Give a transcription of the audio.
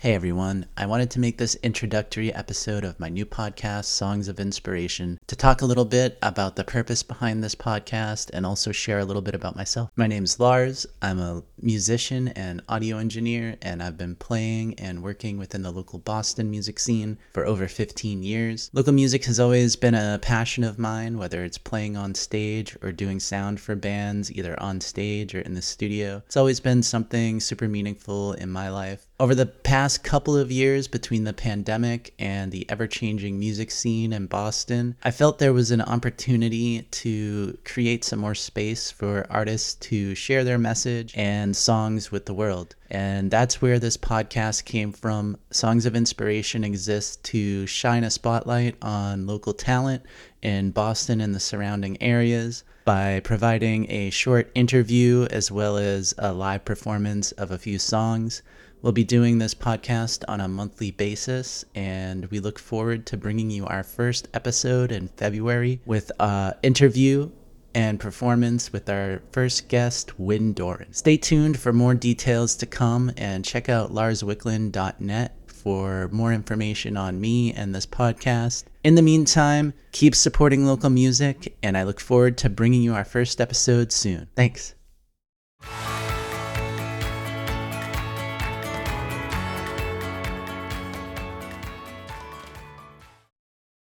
Hey everyone, I wanted to make this introductory episode of my new podcast, Songs of Inspiration, to talk a little bit about the purpose behind this podcast and also share a little bit about myself. My name is Lars. I'm a musician and audio engineer, and I've been playing and working within the local Boston music scene for over 15 years. Local music has always been a passion of mine, whether it's playing on stage or doing sound for bands, either on stage or in the studio. It's always been something super meaningful in my life. Over the past couple of years, between the pandemic and the ever changing music scene in Boston, I felt there was an opportunity to create some more space for artists to share their message and songs with the world. And that's where this podcast came from. Songs of Inspiration exists to shine a spotlight on local talent in Boston and the surrounding areas by providing a short interview as well as a live performance of a few songs. We'll be doing this podcast on a monthly basis, and we look forward to bringing you our first episode in February with an interview and performance with our first guest, Win Doran. Stay tuned for more details to come and check out larswicklund.net for more information on me and this podcast. In the meantime, keep supporting local music, and I look forward to bringing you our first episode soon. Thanks.